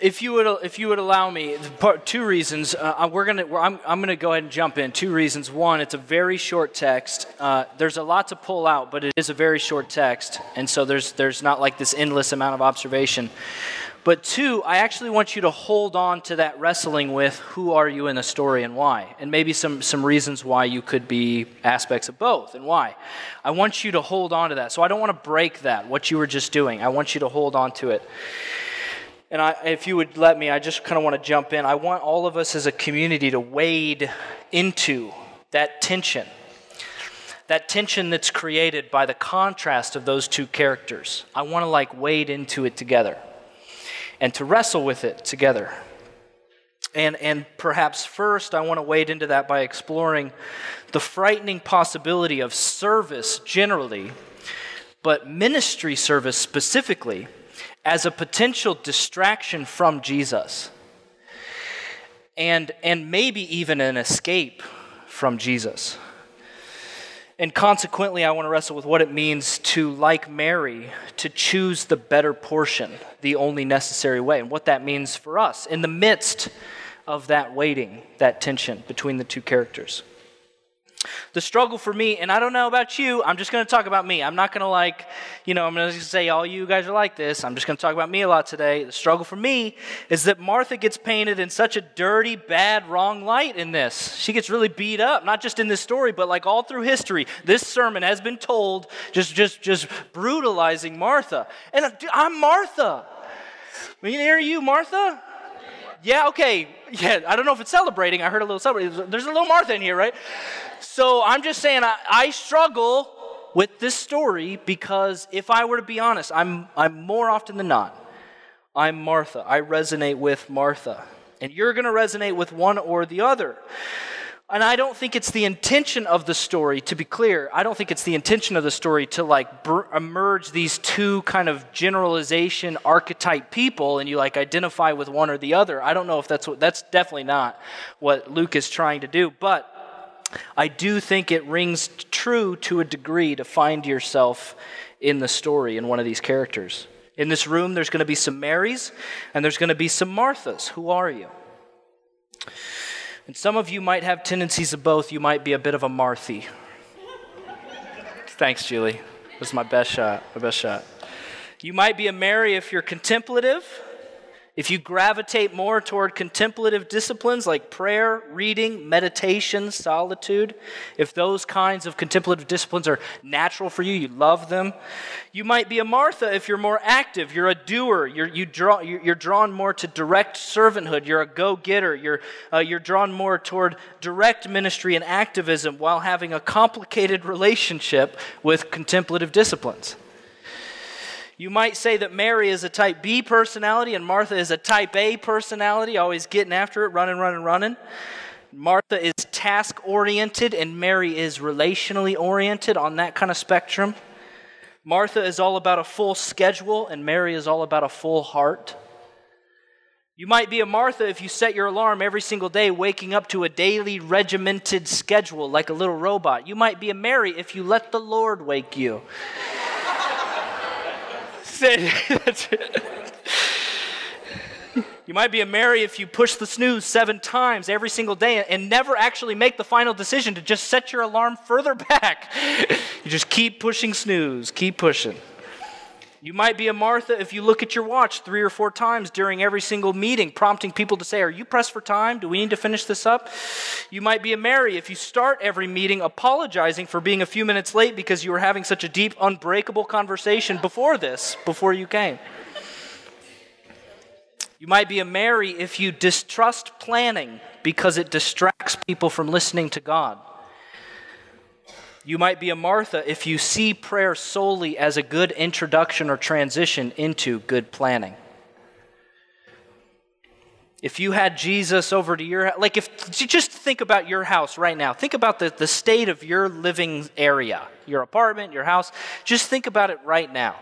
if you would, if you would allow me, part, two reasons. Uh, we're gonna, we're, I'm, I'm gonna go ahead and jump in. Two reasons. One, it's a very short text. Uh, there's a lot to pull out, but it is a very short text, and so there's, there's not like this endless amount of observation. But two, I actually want you to hold on to that wrestling with who are you in the story and why, and maybe some, some reasons why you could be aspects of both and why. I want you to hold on to that. So I don't want to break that, what you were just doing. I want you to hold on to it. And I, if you would let me, I just kind of want to jump in. I want all of us as a community to wade into that tension. That tension that's created by the contrast of those two characters. I want to like wade into it together and to wrestle with it together. And, and perhaps first, I want to wade into that by exploring the frightening possibility of service generally, but ministry service specifically, as a potential distraction from Jesus. And, and maybe even an escape from Jesus. And consequently, I want to wrestle with what it means to, like Mary, to choose the better portion, the only necessary way, and what that means for us in the midst of that waiting, that tension between the two characters. The struggle for me, and I don't know about you, I'm just going to talk about me. I'm not going to like, you know, I'm going to say all you guys are like this. I'm just going to talk about me a lot today. The struggle for me is that Martha gets painted in such a dirty, bad, wrong light in this. She gets really beat up, not just in this story, but like all through history. This sermon has been told just just just brutalizing Martha. And I'm Martha. I mean, are you Martha? Yeah, okay. Yeah, I don't know if it's celebrating. I heard a little celebrating. There's a little Martha in here, right? So I'm just saying, I, I struggle with this story because if I were to be honest, I'm, I'm more often than not, I'm Martha. I resonate with Martha. And you're going to resonate with one or the other. And I don't think it's the intention of the story, to be clear, I don't think it's the intention of the story to like br- emerge these two kind of generalization archetype people and you like identify with one or the other. I don't know if that's what, that's definitely not what Luke is trying to do. But I do think it rings true to a degree to find yourself in the story in one of these characters. In this room, there's going to be some Marys and there's going to be some Marthas. Who are you? And some of you might have tendencies of both. You might be a bit of a Marthy. Thanks, Julie. This was my best shot. My best shot. You might be a Mary if you're contemplative. If you gravitate more toward contemplative disciplines like prayer, reading, meditation, solitude, if those kinds of contemplative disciplines are natural for you, you love them. You might be a Martha if you're more active, you're a doer, you're, you draw, you're drawn more to direct servanthood, you're a go getter, you're, uh, you're drawn more toward direct ministry and activism while having a complicated relationship with contemplative disciplines. You might say that Mary is a type B personality and Martha is a type A personality, always getting after it, running, running, running. Martha is task oriented and Mary is relationally oriented on that kind of spectrum. Martha is all about a full schedule and Mary is all about a full heart. You might be a Martha if you set your alarm every single day, waking up to a daily regimented schedule like a little robot. You might be a Mary if you let the Lord wake you. You might be a Mary if you push the snooze seven times every single day and never actually make the final decision to just set your alarm further back. You just keep pushing snooze, keep pushing. You might be a Martha if you look at your watch three or four times during every single meeting, prompting people to say, Are you pressed for time? Do we need to finish this up? You might be a Mary if you start every meeting apologizing for being a few minutes late because you were having such a deep, unbreakable conversation before this, before you came. You might be a Mary if you distrust planning because it distracts people from listening to God. You might be a Martha if you see prayer solely as a good introduction or transition into good planning. If you had Jesus over to your like if just think about your house right now. Think about the, the state of your living area, your apartment, your house. Just think about it right now.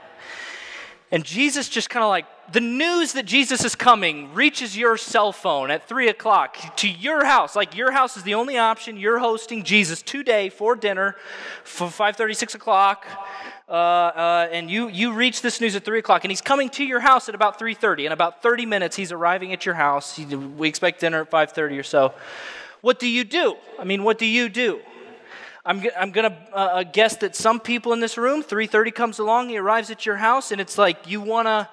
And Jesus just kind of like, the news that Jesus is coming reaches your cell phone at 3 o'clock to your house. Like your house is the only option. You're hosting Jesus today for dinner for 5.30, 6 o'clock. Uh, uh, and you, you reach this news at 3 o'clock. And he's coming to your house at about 3.30. In about 30 minutes, he's arriving at your house. He, we expect dinner at 5.30 or so. What do you do? I mean, what do you do? I'm, I'm going to uh, uh, guess that some people in this room, 3.30 comes along, he arrives at your house, and it's like you want to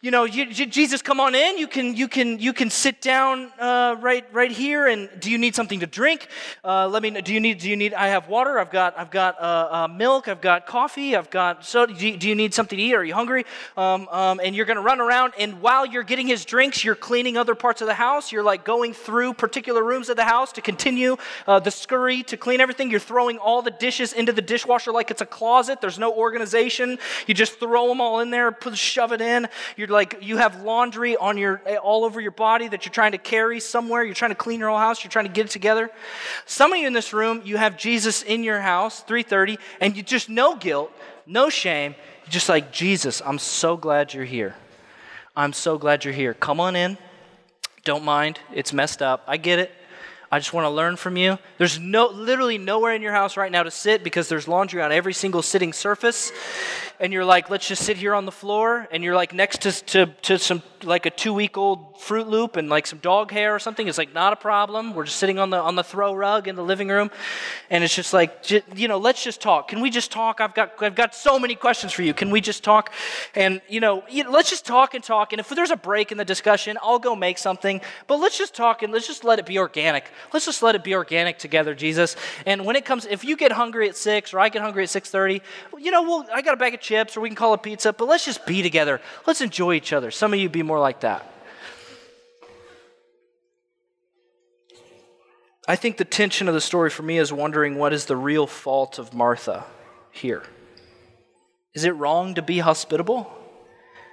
you know, you, Jesus, come on in. You can, you can, you can sit down uh, right, right here. And do you need something to drink? Uh, let me. Do you need? Do you need? I have water. I've got, I've got uh, uh milk. I've got coffee. I've got soda. Do you, do you need something to eat? Are you hungry? Um, um, and you're going to run around. And while you're getting his drinks, you're cleaning other parts of the house. You're like going through particular rooms of the house to continue uh, the scurry to clean everything. You're throwing all the dishes into the dishwasher like it's a closet. There's no organization. You just throw them all in there, put, shove it in. You're you're like, you have laundry on your, all over your body that you're trying to carry somewhere. You're trying to clean your whole house. You're trying to get it together. Some of you in this room, you have Jesus in your house, 3:30, and you just no guilt, no shame. You're just like, Jesus, I'm so glad you're here. I'm so glad you're here. Come on in. Don't mind. It's messed up. I get it. I just want to learn from you. There's no, literally nowhere in your house right now to sit because there's laundry on every single sitting surface and you're like, let's just sit here on the floor, and you're like next to, to, to some, like a two week old Fruit Loop and like some dog hair or something, it's like not a problem. We're just sitting on the, on the throw rug in the living room, and it's just like, you know, let's just talk. Can we just talk? I've got, I've got so many questions for you. Can we just talk? And, you know, let's just talk and talk. And if there's a break in the discussion, I'll go make something, but let's just talk and let's just let it be organic. Let's just let it be organic together, Jesus. And when it comes, if you get hungry at 6 or I get hungry at 6.30, you know, well, I got a bag of chips or we can call it pizza, but let's just be together. Let's enjoy each other. Some of you be more like that. I think the tension of the story for me is wondering what is the real fault of Martha here. Is it wrong to be hospitable?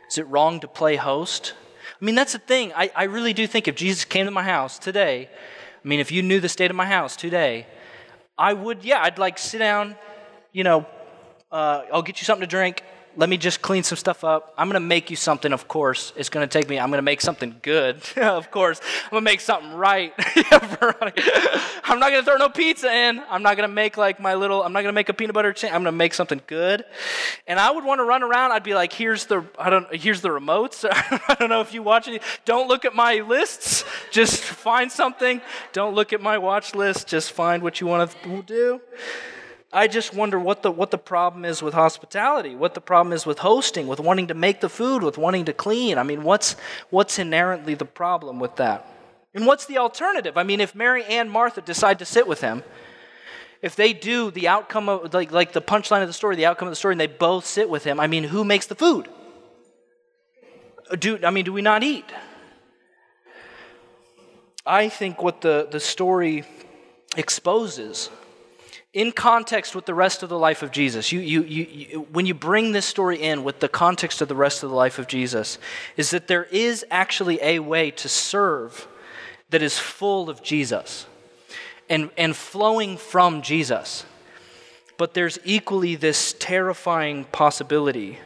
Is it wrong to play host? I mean, that's the thing. I, I really do think if Jesus came to my house today, I mean, if you knew the state of my house today, I would, yeah, I'd like sit down, you know, uh, I'll get you something to drink. Let me just clean some stuff up. I'm going to make you something, of course. It's going to take me, I'm going to make something good, of course. I'm going to make something right. I'm not going to throw no pizza in. I'm not going to make like my little, I'm not going to make a peanut butter chain. I'm going to make something good. And I would want to run around. I'd be like, here's the, I don't, here's the remotes. I don't know if you watch it. Don't look at my lists. Just find something. Don't look at my watch list. Just find what you want to do. I just wonder what the, what the problem is with hospitality, what the problem is with hosting, with wanting to make the food, with wanting to clean. I mean, what's, what's inherently the problem with that? And what's the alternative? I mean, if Mary and Martha decide to sit with him, if they do the outcome of, like, like the punchline of the story, the outcome of the story, and they both sit with him, I mean, who makes the food? Do, I mean, do we not eat? I think what the, the story exposes in context with the rest of the life of Jesus, you, you, you, when you bring this story in with the context of the rest of the life of Jesus, is that there is actually a way to serve that is full of Jesus and, and flowing from Jesus. But there's equally this terrifying possibility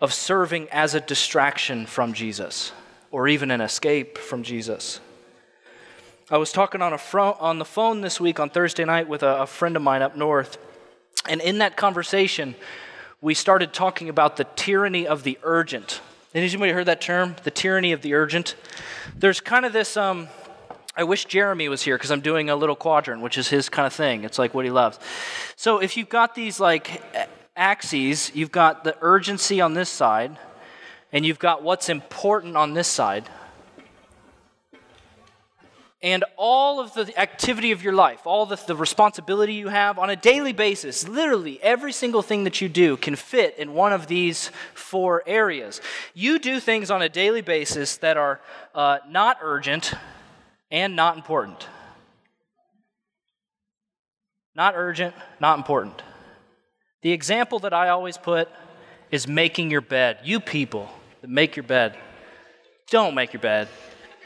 of serving as a distraction from Jesus or even an escape from Jesus. I was talking on, a on the phone this week on Thursday night with a, a friend of mine up north. And in that conversation, we started talking about the tyranny of the urgent. Anybody heard that term? The tyranny of the urgent? There's kind of this. Um, I wish Jeremy was here because I'm doing a little quadrant, which is his kind of thing. It's like what he loves. So if you've got these like axes, you've got the urgency on this side, and you've got what's important on this side and all of the activity of your life, all the, the, responsibility you have on a daily basis, literally every single thing that you do can fit in one of these four areas. You do things on a daily basis that are uh, not urgent and not important. Not urgent, not important. The example that I always put is making your bed. You people that make your bed, don't make your bed.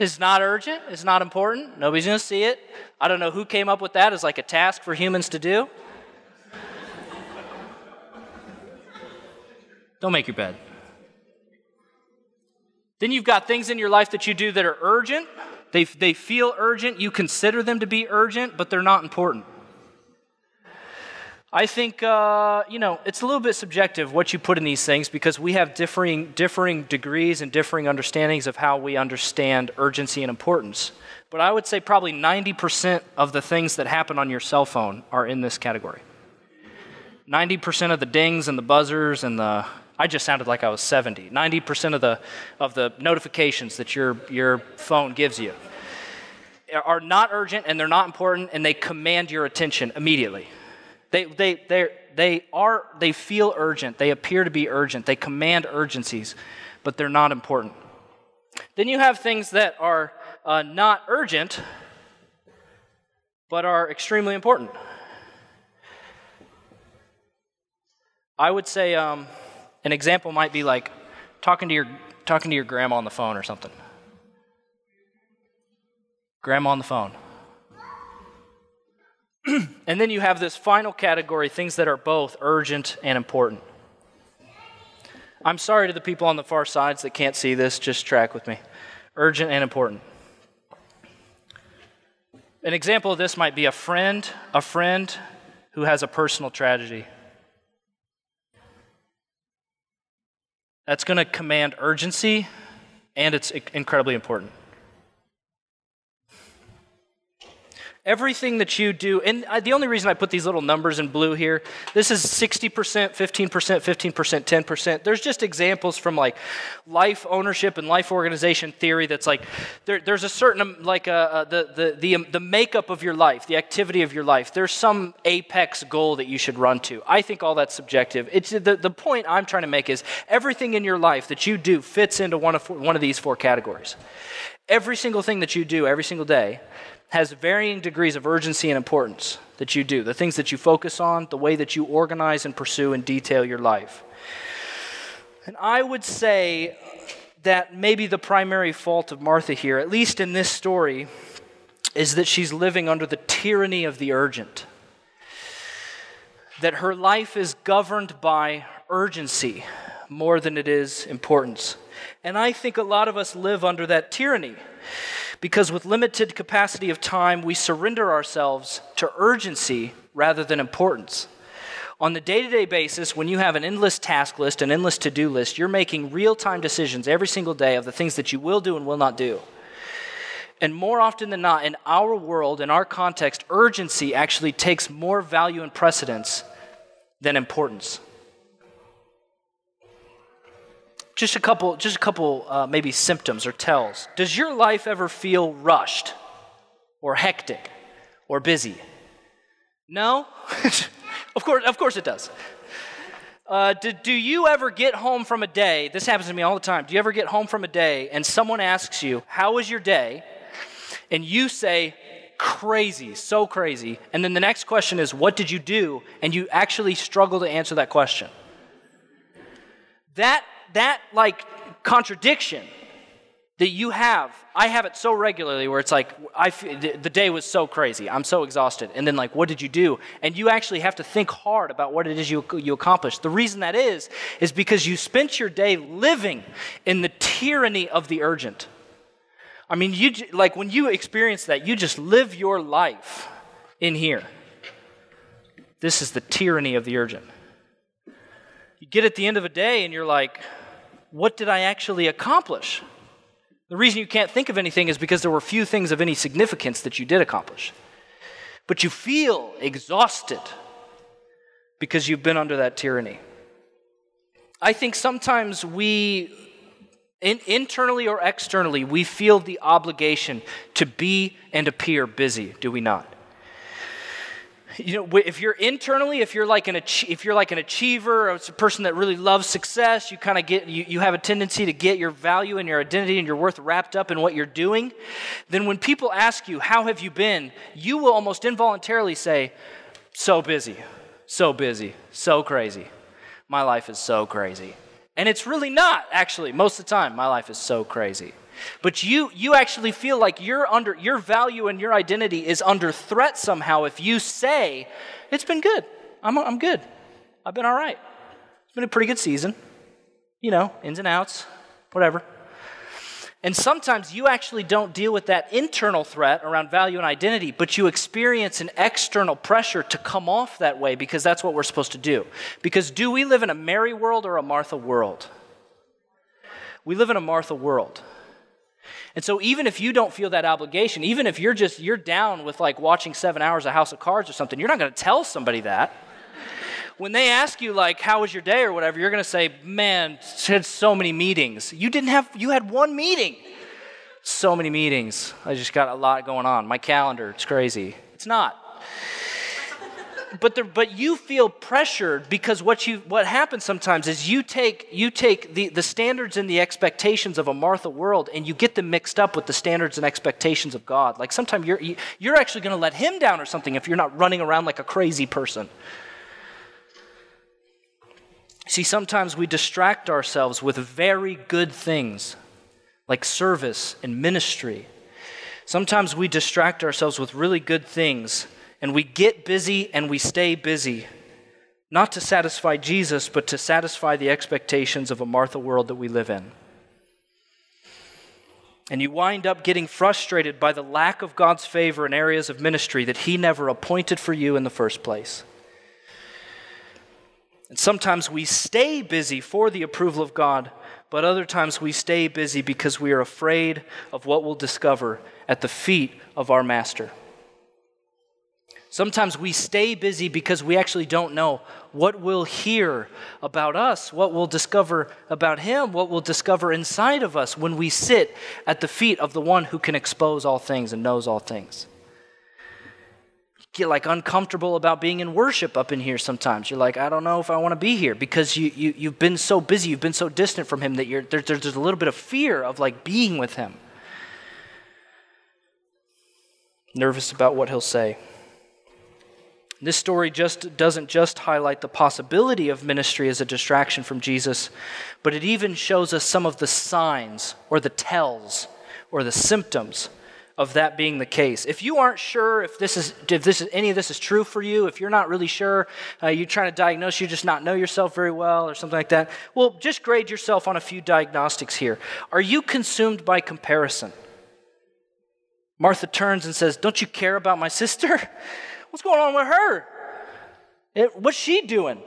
It's not urgent. It's not important. Nobody's going to see it. I don't know who came up with that as like a task for humans to do. Don't make your bed. Then you've got things in your life that you do that are urgent. They, they feel urgent. You consider them to be urgent, but they're not important. I think, uh, you know, it's a little bit subjective what you put in these things because we have differing, differing degrees and differing understandings of how we understand urgency and importance. But I would say probably 90% of the things that happen on your cell phone are in this category. 90% of the dings and the buzzers and the I just sounded like I was 70. 90% of the, of the notifications that your, your phone gives you are not urgent and they're not important and they command your attention immediately. They, they, they, they, are, they feel urgent. They appear to be urgent. They command urgencies, but they're not important. Then you have things that are uh, not urgent, but are extremely important. I would say um, an example might be like talking to your talking to your grandma on the phone or something. Grandma on the phone. and then you have this final category things that are both urgent and important. I'm sorry to the people on the far sides that can't see this, just track with me. Urgent and important. An example of this might be a friend, a friend who has a personal tragedy. That's going to command urgency and it's incredibly important. Everything that you do, and the only reason I put these little numbers in blue here, this is 60%, 15%, 15%, 10%. There's just examples from like life ownership and life organization theory that's like, there, there's a certain, like uh, uh, the, the, the, um, the makeup of your life, the activity of your life. There's some apex goal that you should run to. I think all that's subjective. It's, the, the point I'm trying to make is everything in your life that you do fits into one of, one of these four categories. Every single thing that you do every single day has varying degrees of urgency and importance that you do, the things that you focus on, the way that you organize and pursue and detail your life. And I would say that maybe the primary fault of Martha here, at least in this story, is that she's living under the tyranny of the urgent. That her life is governed by urgency more than it is importance. And I think a lot of us live under that tyranny because with limited capacity of time, we surrender ourselves to urgency rather than importance. On the day to day basis, when you have an endless task list, an endless to do list, you're making real time decisions every single day of the things that you will do and will not do. And more often than not, in our world, in our context, urgency actually takes more value and precedence than importance. Just a couple, just a couple uh, maybe symptoms or tells. Does your life ever feel rushed or hectic or busy? No? of, course, of course it does. Uh, do, do you ever get home from a day? This happens to me all the time. Do you ever get home from a day and someone asks you, How was your day? And you say, Crazy, so crazy. And then the next question is, What did you do? And you actually struggle to answer that question. That that like contradiction that you have i have it so regularly where it's like I, the day was so crazy. I'm so exhausted. And then like what did you do? And you actually have to think hard about what it is you, you accomplished. The reason that is is because you spent your day living in the tyranny of the urgent. I mean you like when you experience that you just live your life in here. This is the tyranny of the urgent. You get at the end of a day and you're like what did I actually accomplish? The reason you can't think of anything is because there were few things of any significance that you did accomplish. But you feel exhausted because you've been under that tyranny. I think sometimes we, in, internally or externally, we feel the obligation to be and appear busy, do we not? You know, if you're internally, if you're like an if you're like an achiever, or it's a person that really loves success, you kind of get you, you have a tendency to get your value and your identity and your worth wrapped up in what you're doing. Then when people ask you, "How have you been?" you will almost involuntarily say, "So busy, so busy, so crazy. My life is so crazy." And it's really not actually most of the time. My life is so crazy. But you, you actually feel like you're under, your value and your identity is under threat somehow if you say, It's been good. I'm, I'm good. I've been all right. It's been a pretty good season. You know, ins and outs, whatever. And sometimes you actually don't deal with that internal threat around value and identity, but you experience an external pressure to come off that way because that's what we're supposed to do. Because do we live in a Mary world or a Martha world? We live in a Martha world. And so even if you don't feel that obligation, even if you're just you're down with like watching 7 hours of House of Cards or something, you're not going to tell somebody that. When they ask you like how was your day? or whatever you're going to say man had so many meetings. You didn't have you had one meeting. So many meetings. I just got a lot going on. My calendar it's crazy. It's not but the, but you feel pressured because what you what happens sometimes is you take you take the, the standards and the expectations of a Martha world and you get them mixed up with the standards and expectations of God. Like sometimes you're you're actually going to let him down or something if you're not running around like a crazy person. See, sometimes we distract ourselves with very good things like service and ministry. Sometimes we distract ourselves with really good things and we get busy and we stay busy, not to satisfy Jesus, but to satisfy the expectations of a Martha world that we live in. And you wind up getting frustrated by the lack of God's favor in areas of ministry that He never appointed for you in the first place. And sometimes we stay busy for the approval of God, but other times we stay busy because we are afraid of what we'll discover at the feet of our Master. Sometimes we stay busy because we actually don't know what we'll hear about us, what we'll discover about Him, what we'll discover inside of us when we sit at the feet of the one who can expose all things and knows all things You get like uncomfortable about being in worship up in here sometimes. You're like, I don't know if I want to be here because you, you, you've been so busy, you've been so distant from Him that you're, there, there's a little bit of fear of like being with Him. Nervous about what He'll say. This story just doesn't just highlight the possibility of ministry as a distraction from Jesus, but it even shows us some of the signs or the tells or the symptoms of that being the case. If you aren't sure if this is if this is any of this is true for you, if you're not really sure, uh, you're trying to diagnose, you just not know yourself very well or something like that. Well, just grade yourself on a few diagnostics here. Are you consumed by comparison? Martha turns and says, "Don't you care about my sister? What's going on with her? It, what's she doing?"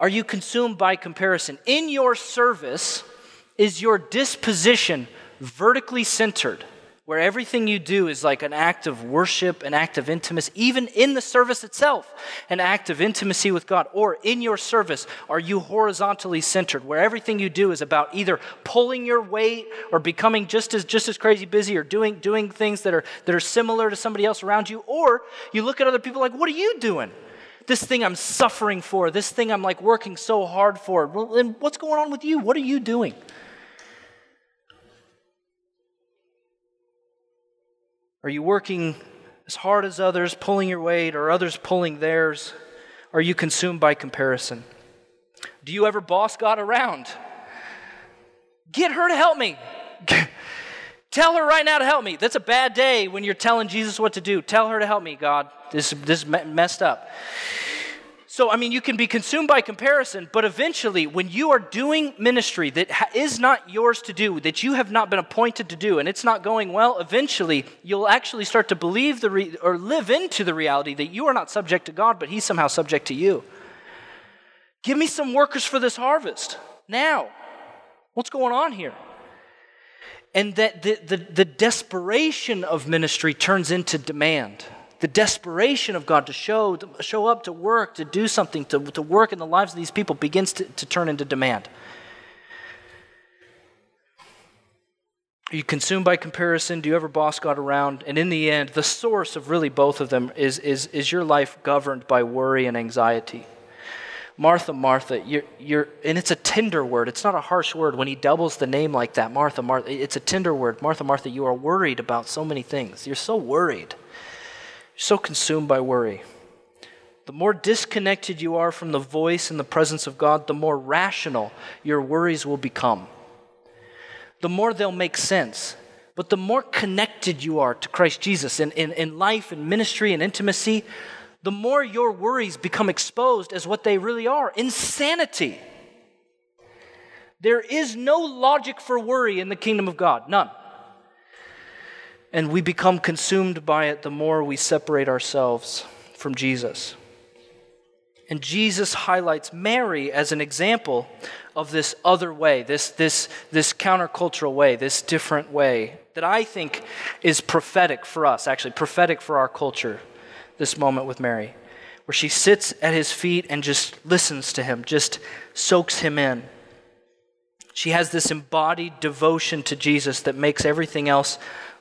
Are you consumed by comparison? In your service, is your disposition vertically centered? Where everything you do is like an act of worship, an act of intimacy, even in the service itself, an act of intimacy with God. Or in your service, are you horizontally centered, where everything you do is about either pulling your weight or becoming just as just as crazy busy or doing doing things that are that are similar to somebody else around you, or you look at other people like, what are you doing? This thing I'm suffering for, this thing I'm like working so hard for. Well, then what's going on with you? What are you doing? Are you working as hard as others, pulling your weight, or others pulling theirs? Are you consumed by comparison? Do you ever boss God around? Get her to help me. Tell her right now to help me. That's a bad day when you're telling Jesus what to do. Tell her to help me, God. This, this messed up. So, I mean, you can be consumed by comparison, but eventually, when you are doing ministry that is not yours to do, that you have not been appointed to do, and it's not going well, eventually, you'll actually start to believe the re- or live into the reality that you are not subject to God, but He's somehow subject to you. Give me some workers for this harvest now. What's going on here? And that the, the, the desperation of ministry turns into demand the desperation of God to show, to show up, to work, to do something, to, to work in the lives of these people begins to, to turn into demand. Are you consumed by comparison? Do you ever boss God around? And in the end, the source of really both of them is, is, is your life governed by worry and anxiety. Martha, Martha, you're, you're, and it's a tender word. It's not a harsh word. When he doubles the name like that, Martha, Martha, it's a tender word. Martha, Martha, you are worried about so many things. You're so worried so consumed by worry. The more disconnected you are from the voice and the presence of God, the more rational your worries will become. The more they'll make sense. But the more connected you are to Christ Jesus in, in, in life and ministry and intimacy, the more your worries become exposed as what they really are insanity. There is no logic for worry in the kingdom of God, none. And we become consumed by it the more we separate ourselves from Jesus. And Jesus highlights Mary as an example of this other way, this, this, this countercultural way, this different way that I think is prophetic for us, actually, prophetic for our culture, this moment with Mary, where she sits at his feet and just listens to him, just soaks him in. She has this embodied devotion to Jesus that makes everything else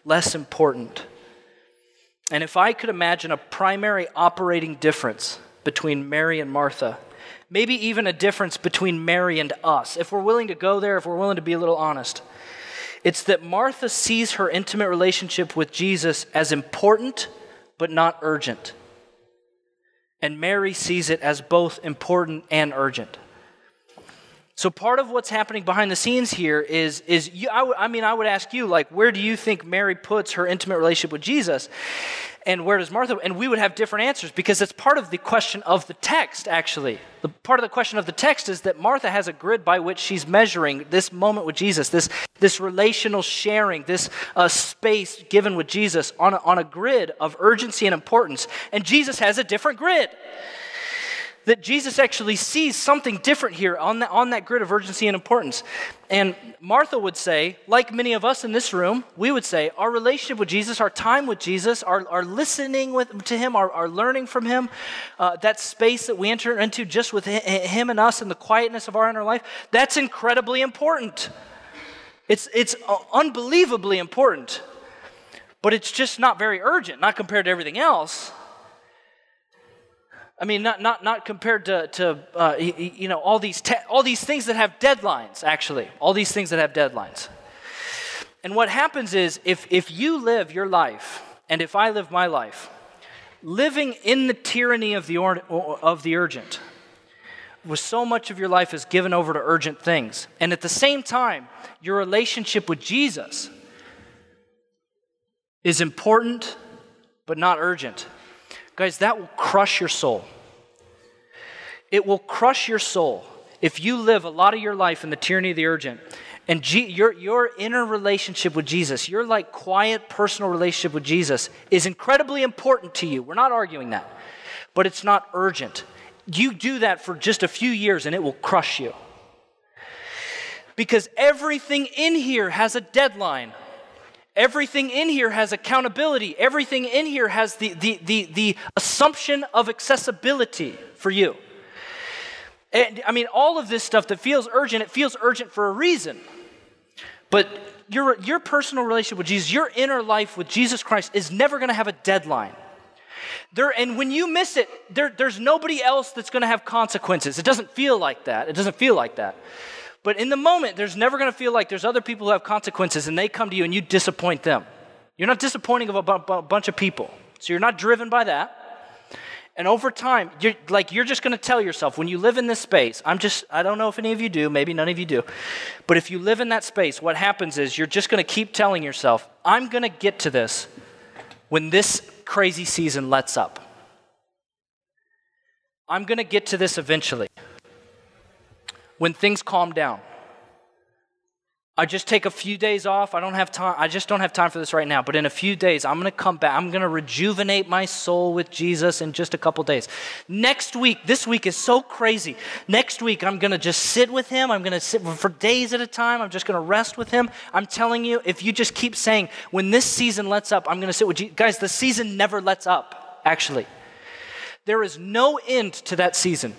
less important. And if I could imagine a primary operating difference between Mary and Martha, maybe even a difference between Mary and us, if we're willing to go there, if we're willing to be a little honest, it's that Martha sees her intimate relationship with Jesus as important but not urgent. And Mary sees it as both important and urgent. So part of what's happening behind the scenes here is, is you, I, w- I mean, I would ask you, like, where do you think Mary puts her intimate relationship with Jesus? And where does Martha? And we would have different answers because it's part of the question of the text, actually. The part of the question of the text is that Martha has a grid by which she's measuring this moment with Jesus, this, this relational sharing, this uh, space given with Jesus on a, on a grid of urgency and importance. And Jesus has a different grid that Jesus actually sees something different here on, the, on that grid of urgency and importance. And Martha would say, like many of us in this room, we would say, our relationship with Jesus, our time with Jesus, our, our listening with, to Him, our, our learning from Him, uh, that space that we enter into just with Him and us and the quietness of our inner life, that's incredibly important. It's, it's uh, unbelievably important, but it's just not very urgent, not compared to everything else. I mean, not, not, not compared to, to uh, you know, all these, te- all these things that have deadlines, actually. All these things that have deadlines. And what happens is, if, if you live your life, and if I live my life, living in the tyranny of the, or, of the urgent, where so much of your life is given over to urgent things, and at the same time, your relationship with Jesus is important but not urgent Guys, that will crush your soul. It will crush your soul if you live a lot of your life in the tyranny of the urgent and G- your, your inner relationship with Jesus, your like quiet personal relationship with Jesus is incredibly important to you. We're not arguing that, but it's not urgent. You do that for just a few years and it will crush you. Because everything in here has a deadline. Everything in here has accountability. Everything in here has the, the, the, the assumption of accessibility for you. And, I mean, all of this stuff that feels urgent, it feels urgent for a reason. But your, your personal relationship with Jesus, your inner life with Jesus Christ is never going to have a deadline. There, and when you miss it, there, there's nobody else that's going to have consequences. It doesn't feel like that. It doesn't feel like that. But in the moment, there's never going to feel like there's other people who have consequences and they come to you and you disappoint them. You're not disappointing a bunch of people. So you're not driven by that. And over time, you're like you're just going to tell yourself when you live in this space. I'm just I don't know if any of you do, maybe none of you do. But if you live in that space, what happens is you're just going to keep telling yourself, I'm going to get to this when this crazy season lets up. I'm going to get to this eventually when things calm down. I just take a few days off. I don't have time. I just don't have time for this right now. But in a few days, I'm going to come back. I'm going to rejuvenate my soul with Jesus in just a couple days. Next week, this week is so crazy. Next week, I'm going to just sit with him. I'm going to sit for days at a time. I'm just going to rest with him. I'm telling you, if you just keep saying, when this season lets up, I'm going to sit with you. Guys, the season never lets up, actually. There is no end to that season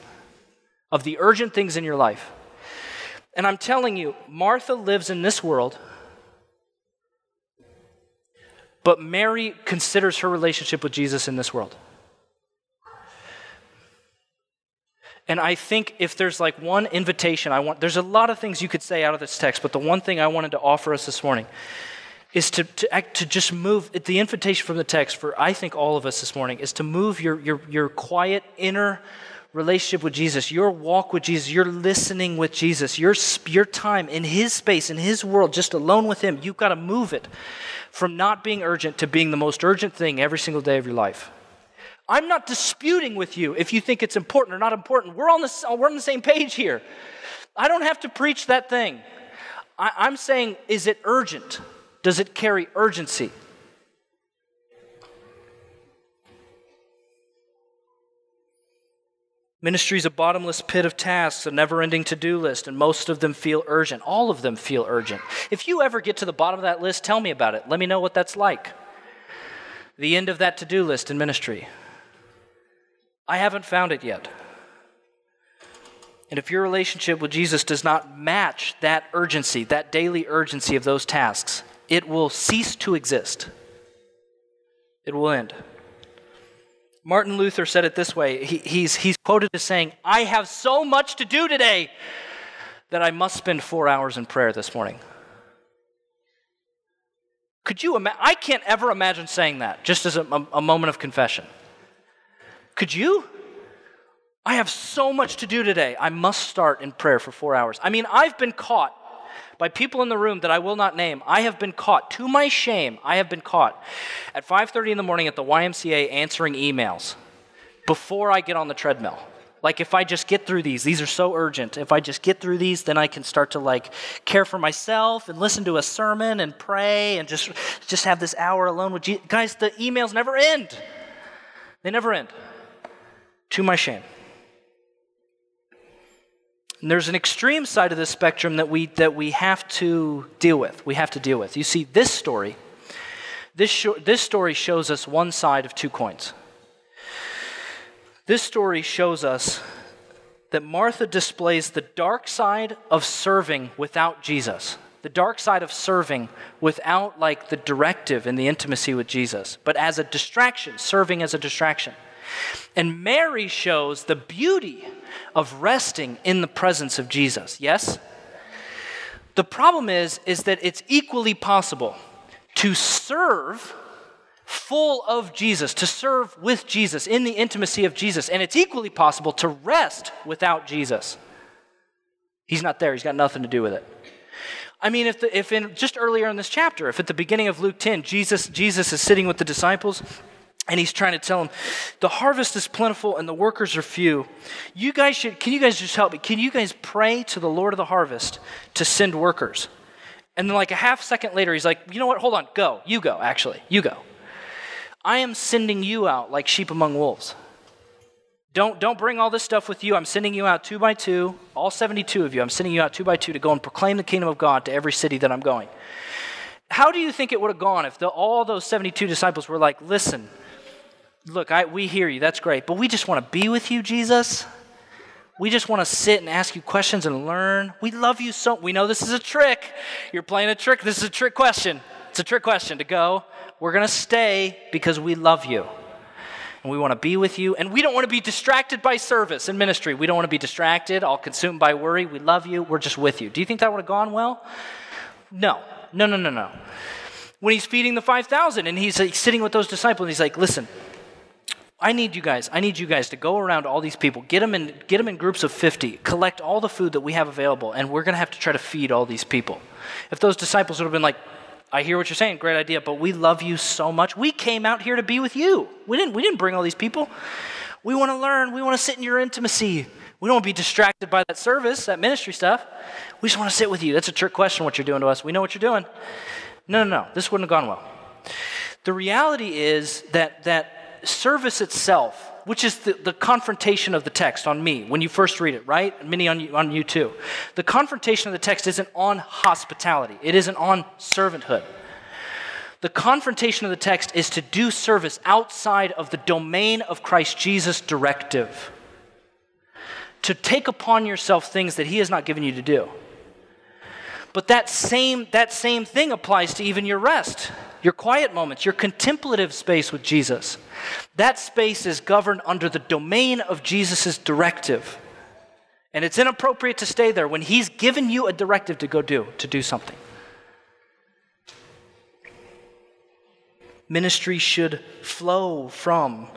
of the urgent things in your life. And I'm telling you, Martha lives in this world, but Mary considers her relationship with Jesus in this world. And I think if there's like one invitation I want, there's a lot of things you could say out of this text, but the one thing I wanted to offer us this morning is to, to, act, to just move, the invitation from the text for I think all of us this morning is to move your, your, your quiet inner relationship with Jesus, your walk with Jesus, your listening with Jesus, your, your time in His space, in His world, just alone with Him, you've got to move it from not being urgent to being the most urgent thing every single day of your life. I'm not disputing with you if you think it's important or not important. We're on the, we're on the same page here. I don't have to preach that thing. I, am saying, is it urgent? Does it carry urgency? Ministry is a bottomless pit of tasks, a never ending to do list, and most of them feel urgent. All of them feel urgent. If you ever get to the bottom of that list, tell me about it. Let me know what that's like. The end of that to do list in ministry. I haven't found it yet. And if your relationship with Jesus does not match that urgency, that daily urgency of those tasks, it will cease to exist. It will end. Martin Luther said it this way he, he's, he's quoted as saying, I have so much to do today that I must spend four hours in prayer this morning. Could you? I can't ever imagine saying that just as a, a, a moment of confession. Could you? I have so much to do today. I must start in prayer for four hours. I mean, I've been caught by people in the room that I will not name. I have been caught, to my shame, I have been caught at 5:30 in the morning at the YMCA answering emails before I get on the treadmill. Like if I just get through these, these are so urgent. If I just get through these, then I can start to like care for myself and listen to a sermon and pray and just just have this hour alone with Jesus. Guys, the emails never end. They never end. To my shame. And there's an extreme side of the spectrum that we, that we have to deal with. We have to deal with. You see, this story, this, sh- this story shows us one side of two coins. This story shows us that Martha displays the dark side of serving without Jesus. The dark side of serving without like the directive and the intimacy with Jesus, but as a distraction, serving as a distraction. And Mary shows the beauty of resting in the presence of Jesus. Yes? The problem is is that it's equally possible to serve full of Jesus, to serve with Jesus in the intimacy of Jesus, and it's equally possible to rest without Jesus. He's not there. He's got nothing to do with it. I mean, if, the, if in just earlier in this chapter, if at the beginning of Luke 10, Jesus, Jesus is sitting with the disciples and he's trying to tell them the harvest is plentiful and the workers are few. You guys should can you guys just help me? Can you guys pray to the lord of the harvest to send workers? And then like a half second later he's like you know what? Hold on. Go. You go actually. You go. I am sending you out like sheep among wolves. Don't don't bring all this stuff with you. I'm sending you out two by two all 72 of you. I'm sending you out two by two to go and proclaim the kingdom of god to every city that i'm going. How do you think it would have gone if the, all those 72 disciples were like listen look, I, we hear you, that's great, but we just want to be with you, Jesus. We just want to sit and ask you questions and learn. We love you so. We know this is a trick. You're playing a trick. This is a trick question. It's a trick question to go. We're going to stay because we love you. And we want to be with you. And we don't want to be distracted by service and ministry. We don't want to be distracted, all consumed by worry. We love you. We're just with you. Do you think that would have gone well? No. No, no, no, no. When he's feeding the 5,000 and he's like, sitting with those disciples, he's like, listen, I need you guys. I need you guys to go around all these people, get them in, get them in groups of 50, collect all the food that we have available, and we're going to have to try to feed all these people. If those disciples would have been like, I hear what you're saying, great idea, but we love you so much. We came out here to be with you. We didn't, we didn't bring all these people. We want to learn. We want to sit in your intimacy. We don't want to be distracted by that service, that ministry stuff. We just want to sit with you. That's a trick question, what you're doing to us. We know what you're doing. No, no, no. This wouldn't have gone well. The reality is that, that service itself, which is the, the confrontation of the text on me when you first read it, right? Many on you, on you too. The confrontation of the text isn't on hospitality, it isn't on servanthood. The confrontation of the text is to do service outside of the domain of Christ Jesus' directive. To take upon yourself things that He has not given you to do. But that same, that same thing applies to even your rest your quiet moments, your contemplative space with Jesus. That space is governed under the domain of Jesus' directive. And it's inappropriate to stay there when he's given you a directive to go do, to do something. Ministry should flow from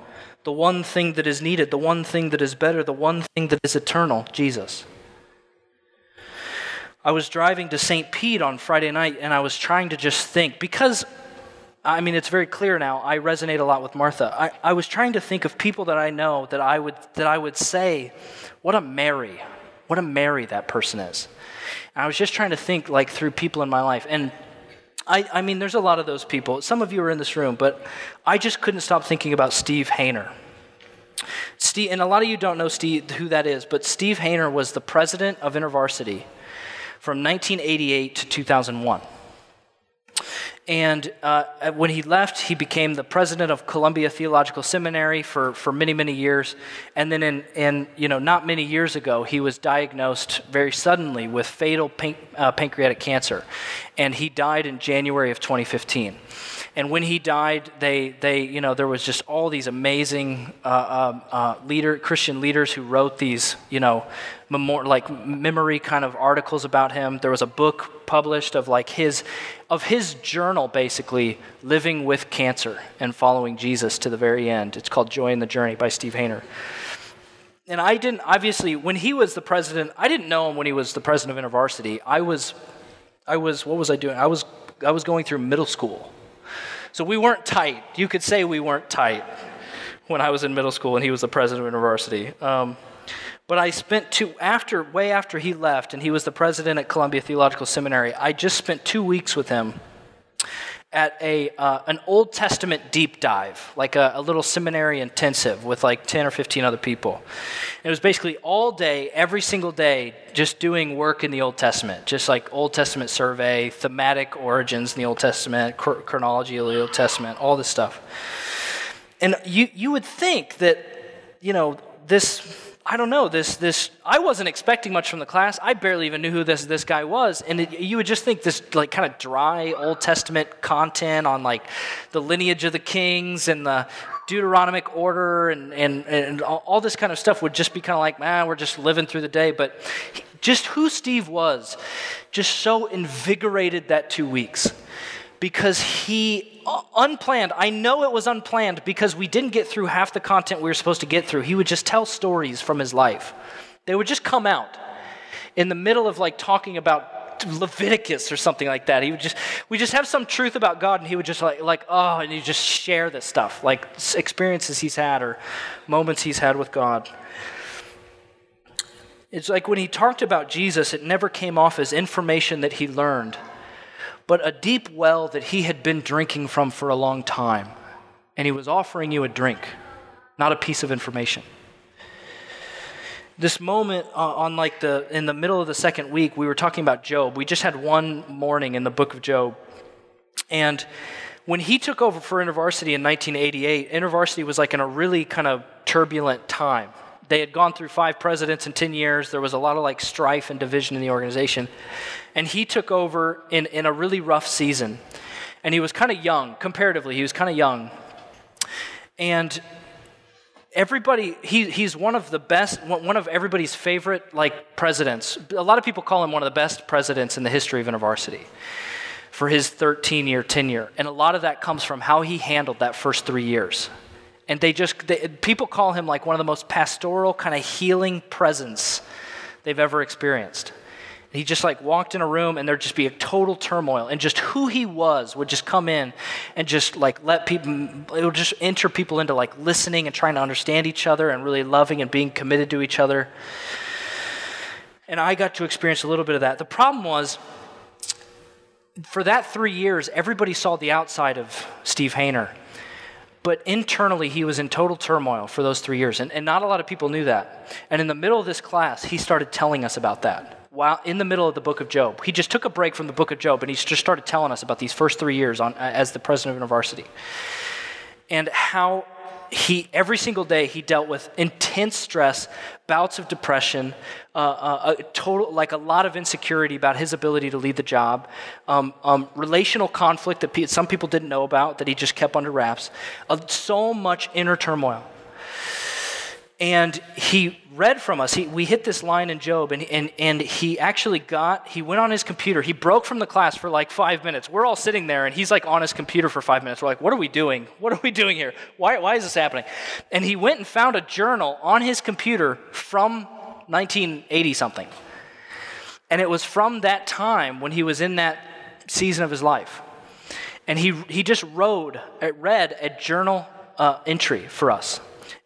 the one thing that is needed, the one thing that is better, the one thing that is eternal, Jesus. I was driving to St. Pete on Friday night and I was trying to just think because I mean, it's very clear now. I resonate a lot with Martha. I, I was trying to think of people that I know that I would, that I would say, what a Mary. what a Mary that person is. And I was just trying to think like through people in my life. And I, I mean, there's a lot of those people. Some of you are in this room, but I just couldn't stop thinking about Steve Hayner. Steve, and a lot of you don't know Steve, who that is, but Steve Hayner was the president of InterVarsity from 1988 to 2001. And uh, when he left, he became the president of Columbia Theological Seminary for, for many, many years. And then, in, in, you know, not many years ago, he was diagnosed very suddenly with fatal pan- uh, pancreatic cancer. And he died in January of 2015. And when he died, they, they you know, there was just all these amazing uh, uh, uh leader, Christian leaders who wrote these, you know, memor- like memory kind of articles about him. There was a book published of like his, of his journal, basically living with cancer and following Jesus to the very end. It's called Joy in the Journey by Steve Hayner. And I didn't, obviously, when he was the president, I didn't know him when he was the president of InterVarsity. I was, I was, what was I doing? I was, I was going through middle school. So we weren't tight. You could say we weren't tight when I was in middle school and he was the president of InterVarsity. Um, but I spent two after way after he left and he was the president at Columbia Theological Seminary. I just spent two weeks with him at a uh, an Old Testament deep dive, like a, a, little seminary intensive with like ten or fifteen other people. And it was basically all day, every single day, just doing work in the Old Testament, just like Old Testament survey, thematic origins in the Old Testament, chronology of the Old Testament, all this stuff. And you you would think that you know this I don't know, this, this, I wasn't expecting much from the class. I barely even knew who this, this guy was. And it, you would just think this like kind of dry Old Testament content on like the lineage of the kings and the Deuteronomic order and, and, and all, all this kind of stuff would just be kind of like, man, we're just living through the day. But just who Steve was just so invigorated that two weeks because he uh, unplanned. I know it was unplanned because we didn't get through half the content we were supposed to get through. He would just tell stories from his life. They would just come out in the middle of like talking about leviticus or something like that. He would just we just have some truth about god and he would just like like oh and he just share this stuff like experiences he's had or moments he's had with god. It's like when he talked about jesus it never came off as information that he learned but a deep well that he had been drinking from for a long time. And he was offering you a drink, not a piece of information. This moment uh, on like the in the middle of the second week, we were talking about Job. We just had one morning in the book of Job. And when he took over for InterVarsity in 1988, InterVarsity was like in a really kind of turbulent time. They had gone through five presidents in 10 years. There was a lot of like strife and division in the organization. And he took over in, in a really rough season. And he was kind of young, comparatively, he was kind of young. And everybody he, he's one of the best one of everybody's favorite like presidents a lot of people call him one of the best presidents in the history of InterVarsity for his 13 year tenure and a lot of that comes from how he handled that first three years and they just, they, people call him like one of the most pastoral, kind of healing presence they've ever experienced. He just like walked in a room and there'd just be a total turmoil. And just who he was would just come in and just like let people, it would just enter people into like listening and trying to understand each other and really loving and being committed to each other. And I got to experience a little bit of that. The problem was, for that three years, everybody saw the outside of Steve Hayner. But internally, he was in total turmoil for those three years. And, and not a lot of people knew that. And in the middle of this class, he started telling us about that. While in the middle of the book of Job, he just took a break from the book of Job and he just started telling us about these first three years on, as the president of InterVarsity and how he every single day he dealt with intense stress, bouts of depression, uh, uh, a total like a lot of insecurity about his ability to lead the job, um, um, relational conflict that some people didn't know about that he just kept under wraps, uh, so much inner turmoil and he read from us. He, we hit this line in Job, and, and, and he actually got, he went on his computer. He broke from the class for like five minutes. We're all sitting there, and he's like on his computer for five minutes. We're like, what are we doing? What are we doing here? Why, why is this happening? And he went and found a journal on his computer from 1980 something. And it was from that time when he was in that season of his life. And he, he just wrote, read a journal uh, entry for us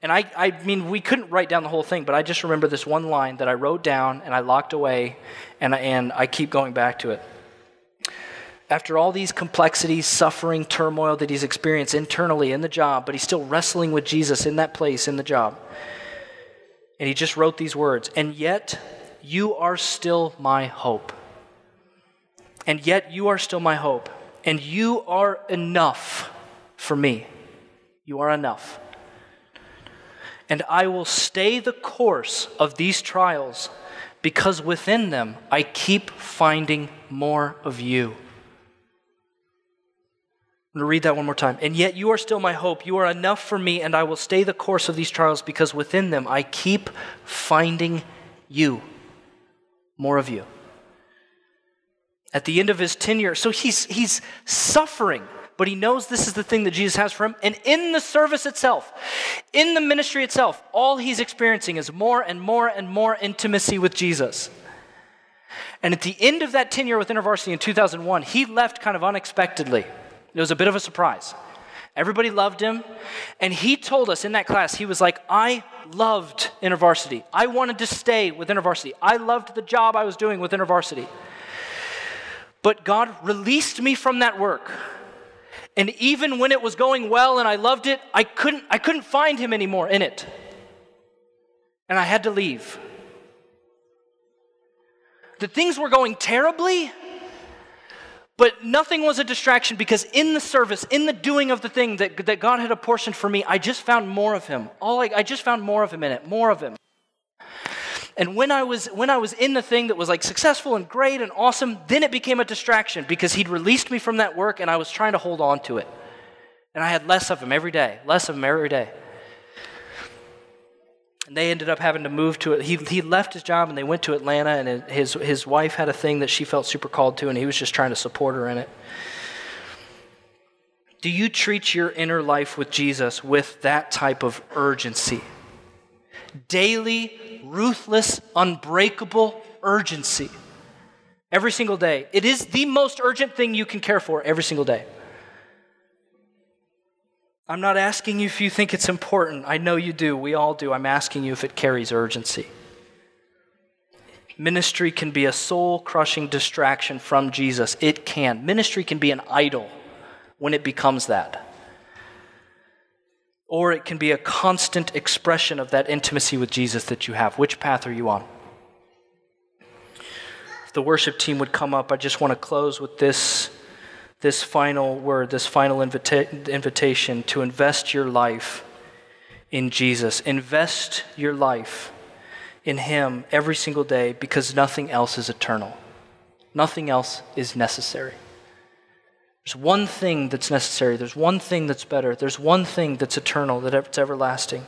And I, I mean, we couldn't write down the whole thing, but I just remember this one line that I wrote down and I locked away, and I, and I keep going back to it. After all these complexities, suffering, turmoil that he's experienced internally in the job, but he's still wrestling with Jesus in that place in the job. And he just wrote these words, and yet you are still my hope. And yet you are still my hope. And you are enough for me. You are enough and I will stay the course of these trials because within them I keep finding more of you. I'm going to read that one more time. And yet you are still my hope. You are enough for me, and I will stay the course of these trials because within them I keep finding you. More of you. At the end of his tenure, so he's, he's suffering but he knows this is the thing that Jesus has for him. And in the service itself, in the ministry itself, all he's experiencing is more and more and more intimacy with Jesus. And at the end of that tenure with InterVarsity in 2001, he left kind of unexpectedly. It was a bit of a surprise. Everybody loved him. And he told us in that class, he was like, I loved InterVarsity. I wanted to stay with InterVarsity. I loved the job I was doing with InterVarsity. But God released me from that work and even when it was going well and I loved it, I couldn't, I couldn't find him anymore in it. And I had to leave. The things were going terribly, but nothing was a distraction because in the service, in the doing of the thing that, that God had apportioned for me, I just found more of him. All I, I just found more of him in it, more of him. And when I was when I was in the thing that was like successful and great and awesome, then it became a distraction because he'd released me from that work and I was trying to hold on to it. And I had less of him every day, less of him every day. And they ended up having to move to it. He, he left his job and they went to Atlanta, and his, his wife had a thing that she felt super called to, and he was just trying to support her in it. Do you treat your inner life with Jesus with that type of urgency? Daily ruthless, unbreakable urgency every single day. It is the most urgent thing you can care for every single day. I'm not asking you if you think it's important. I know you do. We all do. I'm asking you if it carries urgency. Ministry can be a soul crushing distraction from Jesus. It can. Ministry can be an idol when it becomes that or it can be a constant expression of that intimacy with Jesus that you have. Which path are you on? If the worship team would come up, I just want to close with this, this final word, this final invita- invitation to invest your life in Jesus. Invest your life in Him every single day because nothing else is eternal, nothing else is necessary. There's one thing that's necessary. There's one thing that's better. There's one thing that's eternal, that's everlasting.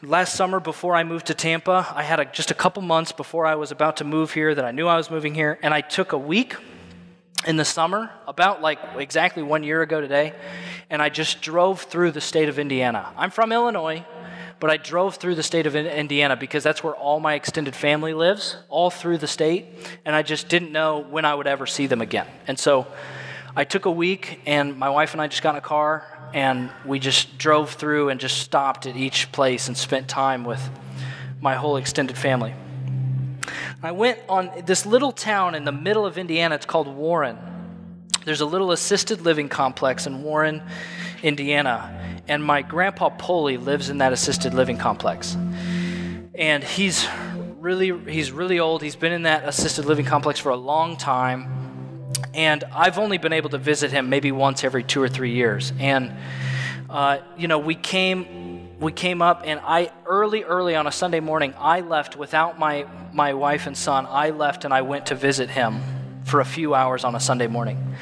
Last summer, before I moved to Tampa, I had a, just a couple months before I was about to move here that I knew I was moving here, and I took a week in the summer, about like exactly one year ago today, and I just drove through the state of Indiana. I'm from Illinois, but I drove through the state of Indiana because that's where all my extended family lives, all through the state, and I just didn't know when I would ever see them again. And so I took a week, and my wife and I just got in a car, and we just drove through and just stopped at each place and spent time with my whole extended family. I went on this little town in the middle of Indiana, it's called Warren. There's a little assisted living complex in Warren, Indiana and my grandpa Polly lives in that assisted living complex. And he's really he's really old. He's been in that assisted living complex for a long time. And I've only been able to visit him maybe once every two or three years. And uh, you know, we came we came up and I early early on a Sunday morning I left without my my wife and son. I left and I went to visit him for a few hours on a Sunday morning.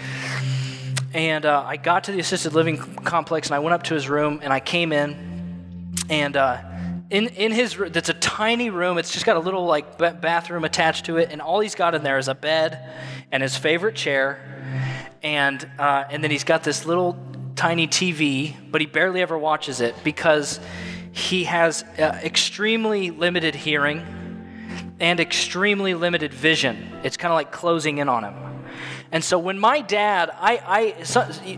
And uh, I got to the assisted living complex and I went up to his room and I came in. And uh, in, in his room, that's a tiny room. It's just got a little like bathroom attached to it. And all he's got in there is a bed and his favorite chair. And, uh, and then he's got this little tiny TV, but he barely ever watches it because he has uh, extremely limited hearing and extremely limited vision. It's kind of like closing in on him. And so when my dad, I, I,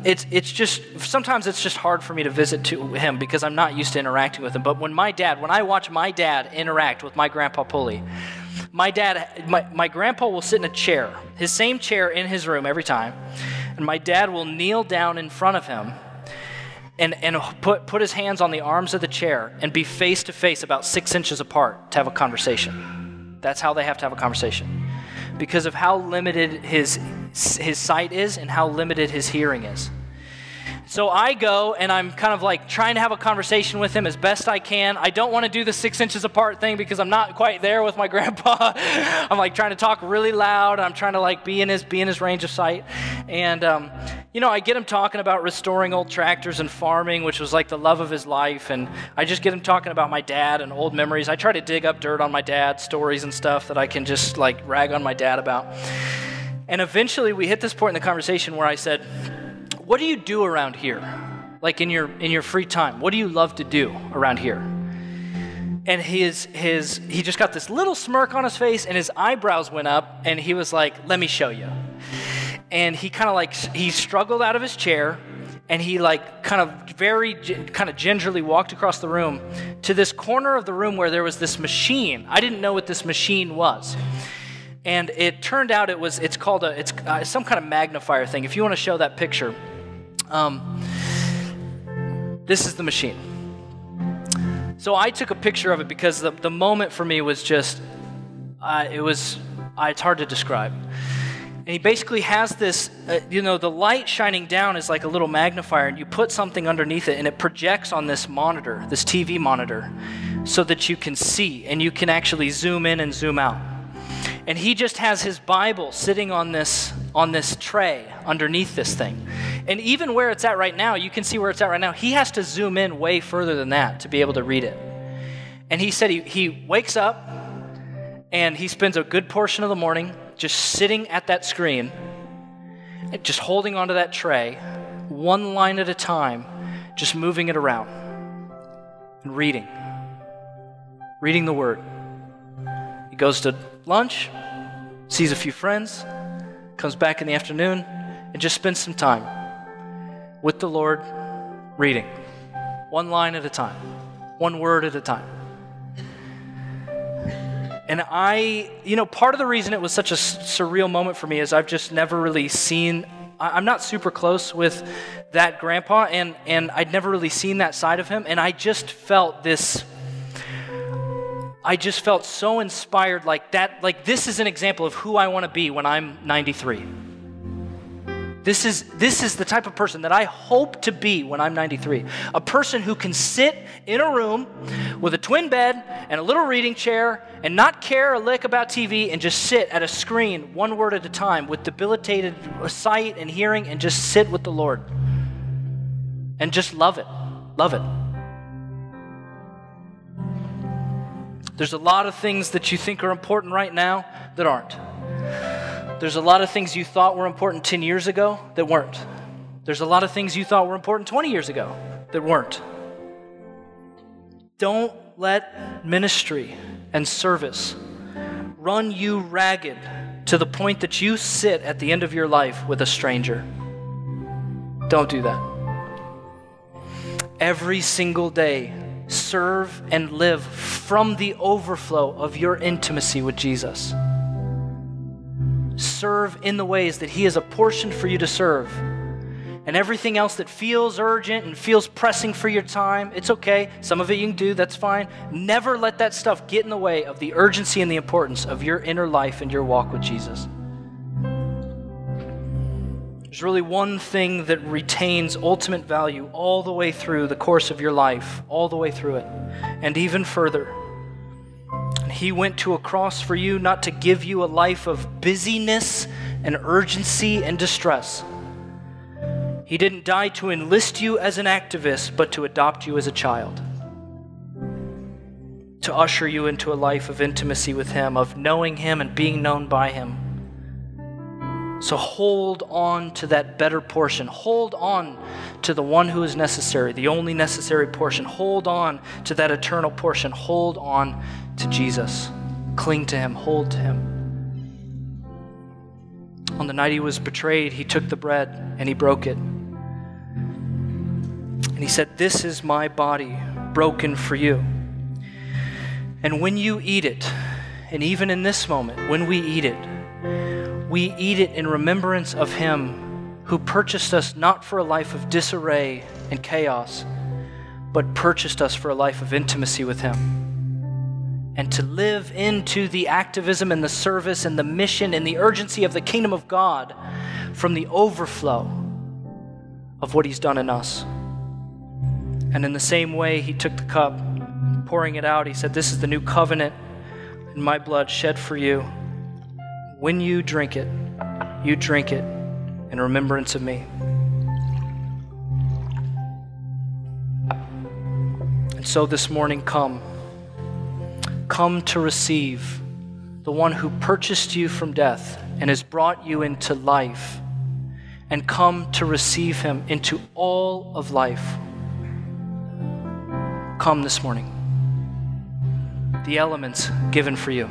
it's, it's just, sometimes it's just hard for me to visit to him because I'm not used to interacting with him. But when my dad, when I watch my dad interact with my grandpa Pulley, my dad, my, my grandpa will sit in a chair, his same chair in his room every time, and my dad will kneel down in front of him and, and put, put his hands on the arms of the chair and be face to face about six inches apart to have a conversation. That's how they have to have a conversation because of how limited his, his sight is and how limited his hearing is. So I go and I'm kind of like trying to have a conversation with him as best I can. I don't want to do the six inches apart thing because I'm not quite there with my grandpa. I'm like trying to talk really loud. I'm trying to like be in his be in his range of sight. And um, you know, I get him talking about restoring old tractors and farming, which was like the love of his life. And I just get him talking about my dad and old memories. I try to dig up dirt on my dad, stories and stuff that I can just like rag on my dad about. And eventually we hit this point in the conversation where I said, what do you do around here? Like in your in your free time, what do you love to do around here? And his his he just got this little smirk on his face and his eyebrows went up and he was like, "Let me show you." And he kind of like he struggled out of his chair and he like kind of very kind of gingerly walked across the room to this corner of the room where there was this machine. I didn't know what this machine was and it turned out it was it's called a it's uh, some kind of magnifier thing if you want to show that picture um, this is the machine. So I took a picture of it because the, the moment for me was just, uh, it was, uh, it's hard to describe. And he basically has this, uh, you know, the light shining down is like a little magnifier, and you put something underneath it, and it projects on this monitor, this TV monitor, so that you can see and you can actually zoom in and zoom out. And he just has his Bible sitting on this on this tray underneath this thing. And even where it's at right now, you can see where it's at right now. He has to zoom in way further than that to be able to read it. And he said he, he wakes up and he spends a good portion of the morning just sitting at that screen, just holding onto that tray, one line at a time, just moving it around and reading. Reading the Word. He goes to lunch, sees a few friends, comes back in the afternoon, and just spends some time with the Lord reading, one line at a time, one word at a time. And I, you know, part of the reason it was such a surreal moment for me is I've just never really seen, I'm not super close with that grandpa, and, and I'd never really seen that side of him. And I just felt this, I just felt so inspired like that, like this is an example of who I want to be when I'm 93. This is, this is the type of person that I hope to be when I'm 93. A person who can sit in a room with a twin bed and a little reading chair and not care a lick about TV and just sit at a screen one word at a time with debilitated sight and hearing and just sit with the Lord and just love it. Love it. There's a lot of things that you think are important right now that aren't. There's a lot of things you thought were important 10 years ago that weren't. There's a lot of things you thought were important 20 years ago that weren't. Don't let ministry and service run you ragged to the point that you sit at the end of your life with a stranger. Don't do that. Every single day, serve and live from the overflow of your intimacy with Jesus serve in the ways that He has apportioned for you to serve. And everything else that feels urgent and feels pressing for your time, it's okay. Some of it you can do, that's fine. Never let that stuff get in the way of the urgency and the importance of your inner life and your walk with Jesus. There's really one thing that retains ultimate value all the way through the course of your life, all the way through it, and even further. He went to a cross for you not to give you a life of busyness and urgency and distress. He didn't die to enlist you as an activist, but to adopt you as a child. To usher you into a life of intimacy with Him, of knowing Him and being known by Him. So hold on to that better portion. Hold on to the one who is necessary, the only necessary portion. Hold on to that eternal portion. Hold on to Jesus. Cling to him. Hold to him. On the night he was betrayed, he took the bread and he broke it. And he said, This is my body broken for you. And when you eat it, and even in this moment, when we eat it, we eat it in remembrance of him who purchased us not for a life of disarray and chaos, but purchased us for a life of intimacy with him and to live into the activism and the service and the mission and the urgency of the kingdom of God from the overflow of what He's done in us. And in the same way, He took the cup, pouring it out, He said, This is the new covenant in my blood shed for you. When you drink it, you drink it in remembrance of me. And so this morning, come come to receive the one who purchased you from death and has brought you into life, and come to receive him into all of life. Come this morning. The elements given for you.